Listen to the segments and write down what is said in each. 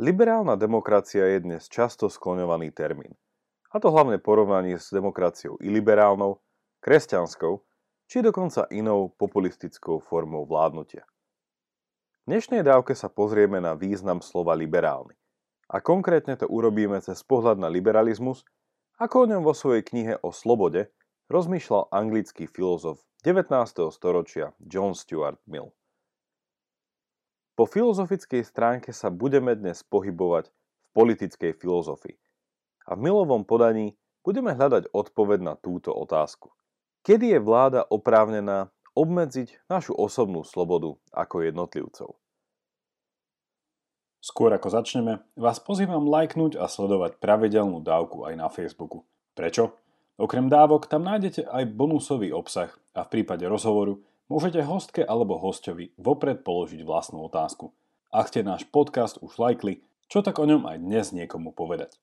Liberálna demokracia je dnes často skloňovaný termín. A to hlavne porovnaní s demokraciou iliberálnou, kresťanskou či dokonca inou populistickou formou vládnutia. V dnešnej dávke sa pozrieme na význam slova liberálny. A konkrétne to urobíme cez pohľad na liberalizmus, ako o ňom vo svojej knihe o slobode rozmýšľal anglický filozof 19. storočia John Stuart Mill. Po filozofickej stránke sa budeme dnes pohybovať v politickej filozofii. A v milovom podaní budeme hľadať odpoveď na túto otázku. Kedy je vláda oprávnená obmedziť našu osobnú slobodu ako jednotlivcov? Skôr ako začneme, vás pozývam lajknúť a sledovať pravidelnú dávku aj na Facebooku. Prečo? Okrem dávok tam nájdete aj bonusový obsah a v prípade rozhovoru Môžete hostke alebo hostovi vopred položiť vlastnú otázku. Ak ste náš podcast už lajkli, čo tak o ňom aj dnes niekomu povedať.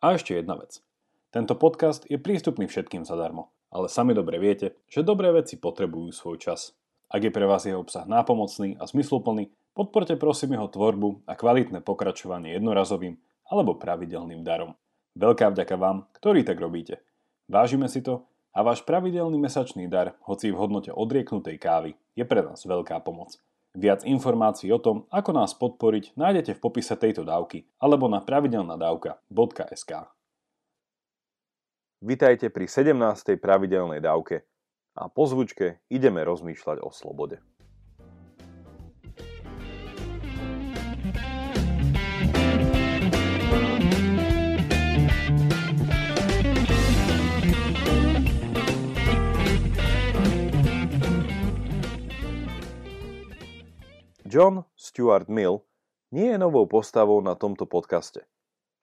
A ešte jedna vec. Tento podcast je prístupný všetkým zadarmo, ale sami dobre viete, že dobré veci potrebujú svoj čas. Ak je pre vás jeho obsah nápomocný a zmysluplný, podporte prosím jeho tvorbu a kvalitné pokračovanie jednorazovým alebo pravidelným darom. Veľká vďaka vám, ktorí tak robíte. Vážime si to a váš pravidelný mesačný dar, hoci v hodnote odrieknutej kávy, je pre nás veľká pomoc. Viac informácií o tom, ako nás podporiť, nájdete v popise tejto dávky alebo na pravidelnadavka.sk. Vitajte pri 17. pravidelnej dávke a po zvučke ideme rozmýšľať o slobode. John Stuart Mill nie je novou postavou na tomto podcaste.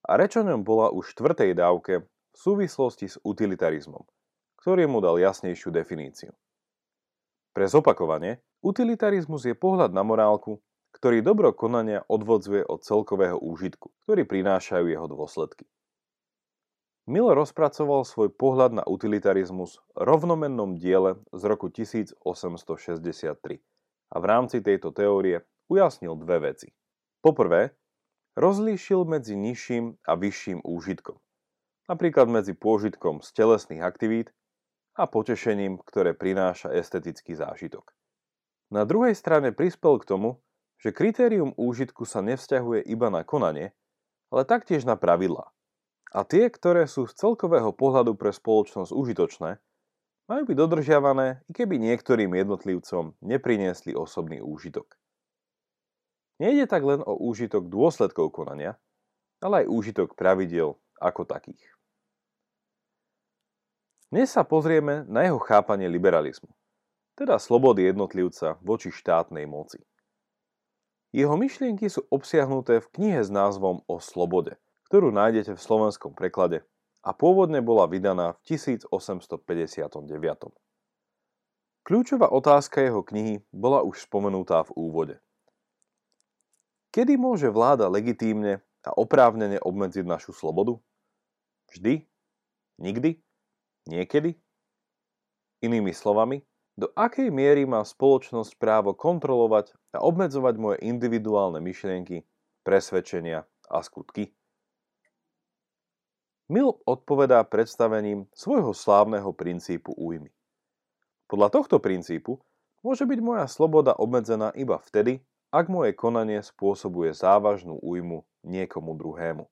A reč o ňom bola už štvrtej dávke v súvislosti s utilitarizmom, ktorý mu dal jasnejšiu definíciu. Pre zopakovanie, utilitarizmus je pohľad na morálku, ktorý dobro konania odvodzuje od celkového úžitku, ktorý prinášajú jeho dôsledky. Mill rozpracoval svoj pohľad na utilitarizmus v rovnomennom diele z roku 1863 a v rámci tejto teórie ujasnil dve veci. Poprvé, rozlíšil medzi nižším a vyšším úžitkom, napríklad medzi pôžitkom z telesných aktivít a potešením, ktoré prináša estetický zážitok. Na druhej strane prispel k tomu, že kritérium úžitku sa nevzťahuje iba na konanie, ale taktiež na pravidlá. A tie, ktoré sú z celkového pohľadu pre spoločnosť užitočné, majú byť dodržiavané, i keby niektorým jednotlivcom nepriniesli osobný úžitok. Nejde tak len o úžitok dôsledkov konania, ale aj úžitok pravidiel ako takých. Dnes sa pozrieme na jeho chápanie liberalizmu, teda slobody jednotlivca voči štátnej moci. Jeho myšlienky sú obsiahnuté v knihe s názvom O slobode, ktorú nájdete v slovenskom preklade a pôvodne bola vydaná v 1859. Kľúčová otázka jeho knihy bola už spomenutá v úvode. Kedy môže vláda legitímne a oprávnene obmedziť našu slobodu? Vždy? Nikdy? Niekedy? Inými slovami, do akej miery má spoločnosť právo kontrolovať a obmedzovať moje individuálne myšlienky, presvedčenia a skutky? Mill odpovedá predstavením svojho slávneho princípu újmy. Podľa tohto princípu môže byť moja sloboda obmedzená iba vtedy, ak moje konanie spôsobuje závažnú újmu niekomu druhému.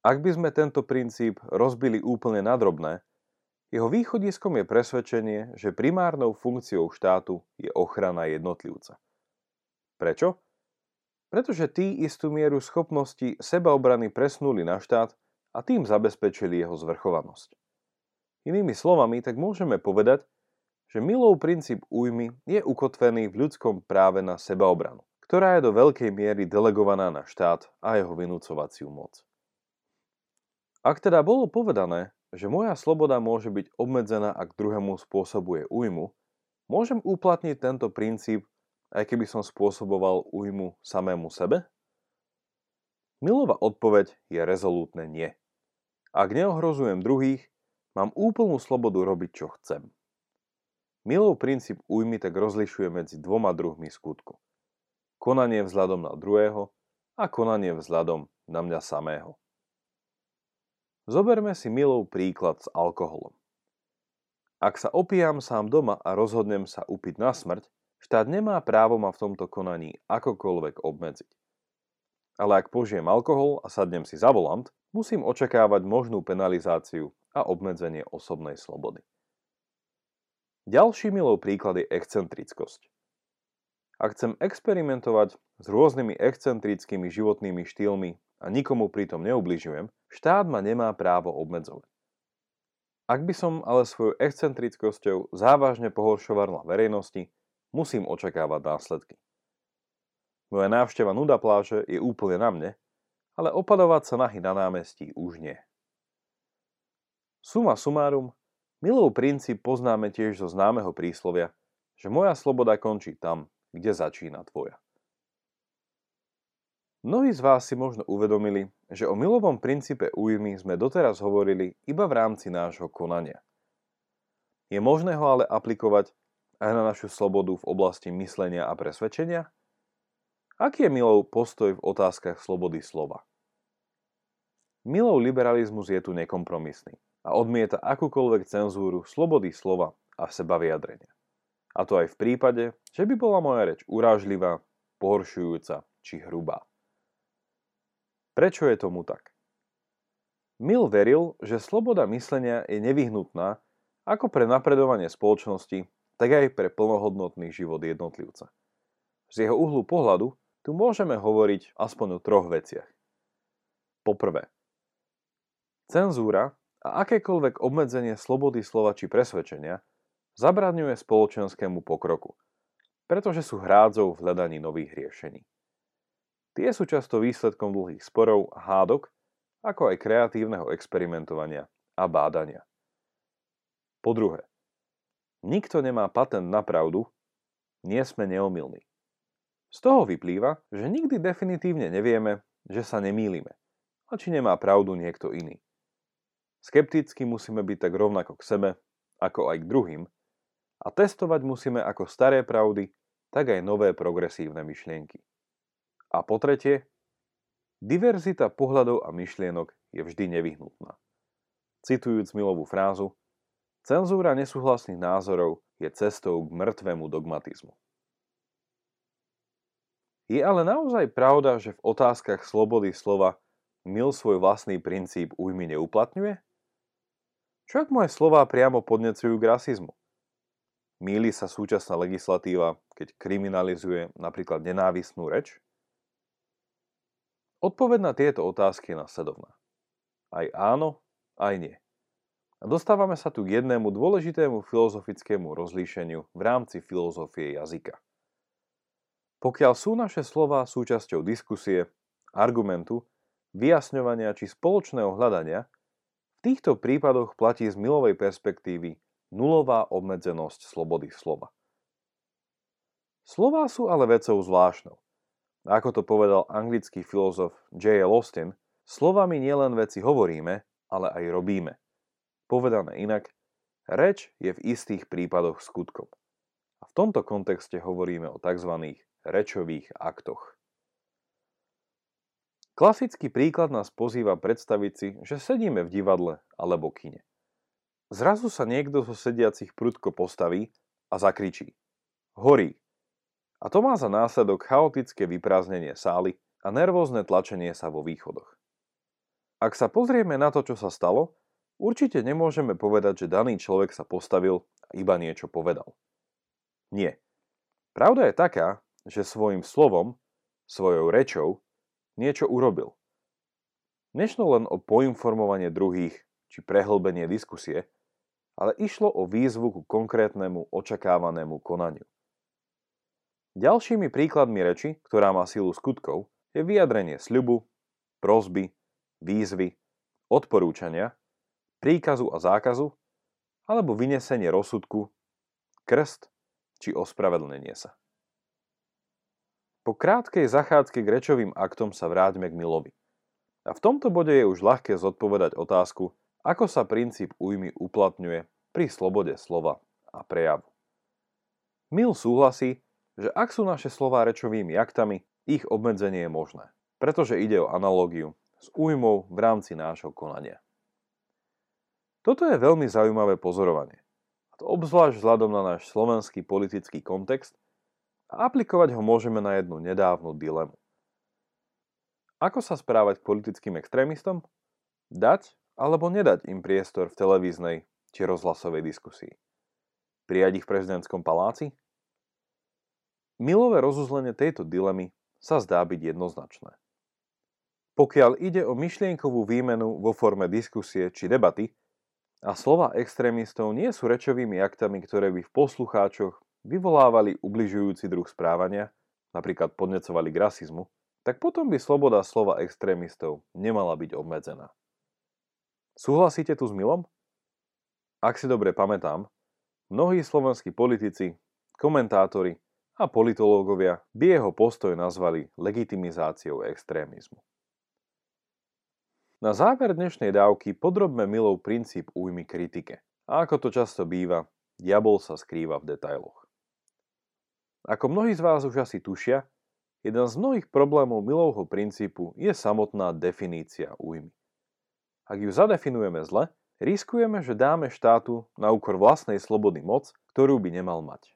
Ak by sme tento princíp rozbili úplne na drobné, jeho východiskom je presvedčenie, že primárnou funkciou štátu je ochrana jednotlivca. Prečo? Pretože tí istú mieru schopnosti sebaobrany presnuli na štát, a tým zabezpečili jeho zvrchovanosť. Inými slovami, tak môžeme povedať, že Milov princíp újmy je ukotvený v ľudskom práve na sebaobranu, ktorá je do veľkej miery delegovaná na štát a jeho vynúcovaciu moc. Ak teda bolo povedané, že moja sloboda môže byť obmedzená, ak druhému spôsobuje újmu, môžem uplatniť tento princíp, aj keby som spôsoboval újmu samému sebe? Milová odpoveď je rezolútne nie. Ak neohrozujem druhých, mám úplnú slobodu robiť, čo chcem. Milov princíp újmy tak rozlišuje medzi dvoma druhmi skutku. Konanie vzhľadom na druhého a konanie vzhľadom na mňa samého. Zoberme si milou príklad s alkoholom. Ak sa opijam sám doma a rozhodnem sa upiť na smrť, štát nemá právo ma v tomto konaní akokoľvek obmedziť. Ale ak požijem alkohol a sadnem si za volant, musím očakávať možnú penalizáciu a obmedzenie osobnej slobody. Ďalší milou príklad je excentrickosť. Ak chcem experimentovať s rôznymi excentrickými životnými štýlmi a nikomu pritom neubližujem, štát ma nemá právo obmedzovať. Ak by som ale svojou excentrickosťou závažne pohoršoval na verejnosti, musím očakávať následky. Moja návšteva nuda pláže je úplne na mne, ale opadovať sa nahy na námestí už nie. Suma sumárum, milou princíp poznáme tiež zo známeho príslovia, že moja sloboda končí tam, kde začína tvoja. Mnohí z vás si možno uvedomili, že o milovom princípe újmy sme doteraz hovorili iba v rámci nášho konania. Je možné ho ale aplikovať aj na našu slobodu v oblasti myslenia a presvedčenia? Aký je Milov postoj v otázkach slobody slova? Milov liberalizmus je tu nekompromisný a odmieta akúkoľvek cenzúru slobody slova a seba vyjadrenia. A to aj v prípade, že by bola moja reč urážlivá, pohoršujúca či hrubá. Prečo je tomu tak? Mill veril, že sloboda myslenia je nevyhnutná ako pre napredovanie spoločnosti, tak aj pre plnohodnotný život jednotlivca. Z jeho uhlu pohľadu tu môžeme hovoriť aspoň o troch veciach. Poprvé, cenzúra a akékoľvek obmedzenie slobody slova či presvedčenia zabraňuje spoločenskému pokroku, pretože sú hrádzou v hľadaní nových riešení. Tie sú často výsledkom dlhých sporov a hádok, ako aj kreatívneho experimentovania a bádania. Po druhé, nikto nemá patent na pravdu, nie sme neomilní. Z toho vyplýva, že nikdy definitívne nevieme, že sa nemýlime, a či nemá pravdu niekto iný. Skepticky musíme byť tak rovnako k sebe, ako aj k druhým, a testovať musíme ako staré pravdy, tak aj nové progresívne myšlienky. A po tretie, diverzita pohľadov a myšlienok je vždy nevyhnutná. Citujúc Milovú frázu, cenzúra nesúhlasných názorov je cestou k mŕtvemu dogmatizmu. Je ale naozaj pravda, že v otázkach slobody slova Mil svoj vlastný princíp újmy neuplatňuje? Čo ak moje slová priamo podnecujú k rasizmu? Míli sa súčasná legislatíva, keď kriminalizuje napríklad nenávistnú reč? Odpoveď na tieto otázky je nasledovná. Aj áno, aj nie. A dostávame sa tu k jednému dôležitému filozofickému rozlíšeniu v rámci filozofie jazyka. Pokiaľ sú naše slova súčasťou diskusie, argumentu, vyjasňovania či spoločného hľadania, v týchto prípadoch platí z milovej perspektívy nulová obmedzenosť slobody slova. Slová sú ale vecou zvláštnou. Ako to povedal anglický filozof J.L. Austin, slovami nielen veci hovoríme, ale aj robíme. Povedané inak, reč je v istých prípadoch skutkom. A v tomto kontexte hovoríme o tzv. Rečových aktoch. Klasický príklad nás pozýva predstaviť si, že sedíme v divadle alebo kine. Zrazu sa niekto zo sediacich prudko postaví a zakričí. Horí, a to má za následok chaotické vyprázdnenie sály a nervózne tlačenie sa vo východoch. Ak sa pozrieme na to, čo sa stalo, určite nemôžeme povedať, že daný človek sa postavil a iba niečo povedal. Nie. Pravda je taká, že svojim slovom, svojou rečou, niečo urobil. Nešlo len o poinformovanie druhých či prehlbenie diskusie, ale išlo o výzvu ku konkrétnemu očakávanému konaniu. Ďalšími príkladmi reči, ktorá má silu skutkov, je vyjadrenie sľubu, prozby, výzvy, odporúčania, príkazu a zákazu, alebo vynesenie rozsudku, krst či ospravedlnenie sa. Po krátkej zachádzke k rečovým aktom sa vráťme k Milovi. A v tomto bode je už ľahké zodpovedať otázku, ako sa princíp újmy uplatňuje pri slobode slova a prejavu. Mil súhlasí, že ak sú naše slová rečovými aktami, ich obmedzenie je možné. pretože ide o analógiu s újmou v rámci nášho konania. Toto je veľmi zaujímavé pozorovanie. A to obzvlášť vzhľadom na náš slovenský politický kontext a aplikovať ho môžeme na jednu nedávnu dilemu. Ako sa správať k politickým extrémistom? Dať alebo nedať im priestor v televíznej či rozhlasovej diskusii? Prijať ich v prezidentskom paláci? Milové rozuzlenie tejto dilemy sa zdá byť jednoznačné. Pokiaľ ide o myšlienkovú výmenu vo forme diskusie či debaty, a slova extrémistov nie sú rečovými aktami, ktoré by v poslucháčoch vyvolávali ubližujúci druh správania, napríklad podnecovali k rasizmu, tak potom by sloboda slova extrémistov nemala byť obmedzená. Súhlasíte tu s Milom? Ak si dobre pamätám, mnohí slovenskí politici, komentátori a politológovia by jeho postoj nazvali legitimizáciou extrémizmu. Na záver dnešnej dávky podrobme Milov princíp újmy kritike. A ako to často býva, diabol sa skrýva v detailoch. Ako mnohí z vás už asi tušia, jeden z mnohých problémov Milovho princípu je samotná definícia újmy. Ak ju zadefinujeme zle, riskujeme, že dáme štátu na úkor vlastnej slobody moc, ktorú by nemal mať.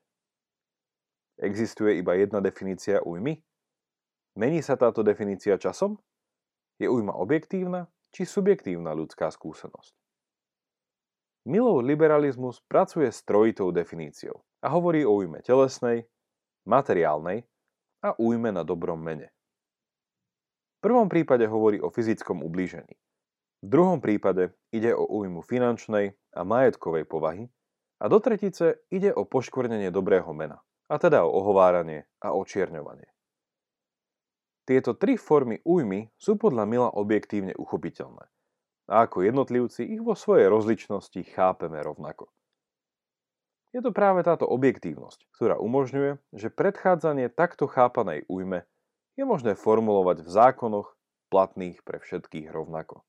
Existuje iba jedna definícia újmy? Mení sa táto definícia časom? Je ujma objektívna či subjektívna ľudská skúsenosť? Milov liberalizmus pracuje s trojitou definíciou a hovorí o ujme telesnej, materiálnej a újme na dobrom mene. V prvom prípade hovorí o fyzickom ublížení. V druhom prípade ide o újmu finančnej a majetkovej povahy a do tretice ide o poškvrnenie dobrého mena, a teda o ohováranie a očierňovanie. Tieto tri formy újmy sú podľa Mila objektívne uchopiteľné a ako jednotlivci ich vo svojej rozličnosti chápeme rovnako. Je to práve táto objektívnosť, ktorá umožňuje, že predchádzanie takto chápanej újme je možné formulovať v zákonoch platných pre všetkých rovnako.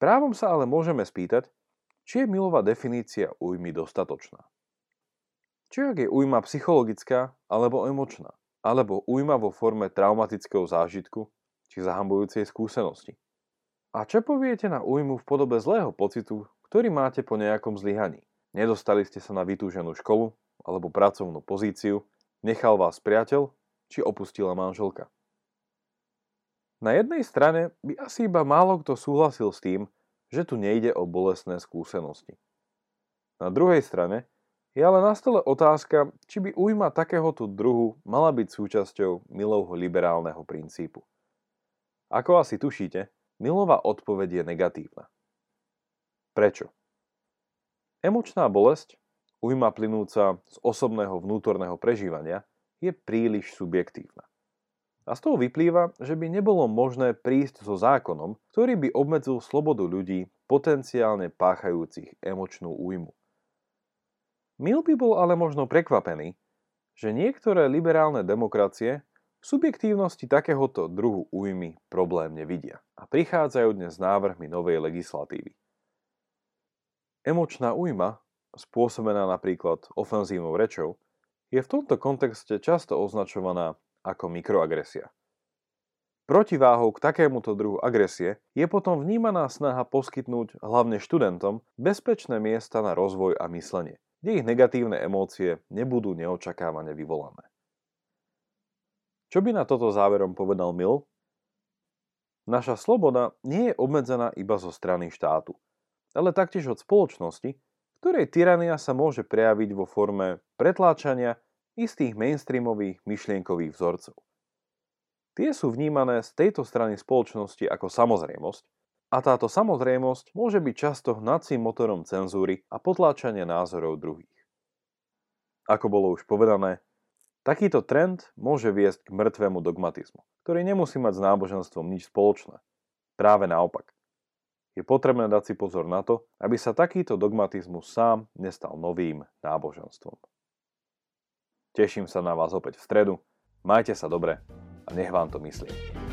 Právom sa ale môžeme spýtať, či je Milová definícia újmy dostatočná. Či ak je újma psychologická alebo emočná alebo újma vo forme traumatického zážitku či zahambujúcej skúsenosti. A čo poviete na újmu v podobe zlého pocitu, ktorý máte po nejakom zlyhaní? Nedostali ste sa na vytúženú školu alebo pracovnú pozíciu, nechal vás priateľ či opustila manželka. Na jednej strane by asi iba málo kto súhlasil s tým, že tu nejde o bolestné skúsenosti. Na druhej strane je ale na stole otázka, či by újma takéhoto druhu mala byť súčasťou Milovho liberálneho princípu. Ako asi tušíte, Milová odpoveď je negatívna. Prečo? Emočná bolesť, újma plynúca z osobného vnútorného prežívania, je príliš subjektívna. A z toho vyplýva, že by nebolo možné prísť so zákonom, ktorý by obmedzil slobodu ľudí potenciálne páchajúcich emočnú újmu. Mill by bol ale možno prekvapený, že niektoré liberálne demokracie v subjektívnosti takéhoto druhu újmy problém nevidia a prichádzajú dnes s návrhmi novej legislatívy. Emočná újma, spôsobená napríklad ofenzívnou rečou, je v tomto kontexte často označovaná ako mikroagresia. Protiváhou k takémuto druhu agresie je potom vnímaná snaha poskytnúť hlavne študentom bezpečné miesta na rozvoj a myslenie – kde ich negatívne emócie nebudú neočakávane vyvolané. Čo by na toto záverom povedal Mill? Naša sloboda nie je obmedzená iba zo strany štátu, ale taktiež od spoločnosti, ktorej tyrania sa môže prejaviť vo forme pretláčania istých mainstreamových myšlienkových vzorcov. Tie sú vnímané z tejto strany spoločnosti ako samozrejmosť a táto samozrejmosť môže byť často hnacím motorom cenzúry a potláčania názorov druhých. Ako bolo už povedané, takýto trend môže viesť k mŕtvemu dogmatizmu, ktorý nemusí mať s náboženstvom nič spoločné. Práve naopak. Je potrebné dať si pozor na to, aby sa takýto dogmatizmus sám nestal novým náboženstvom. Teším sa na vás opäť v stredu, majte sa dobre a nech vám to myslí.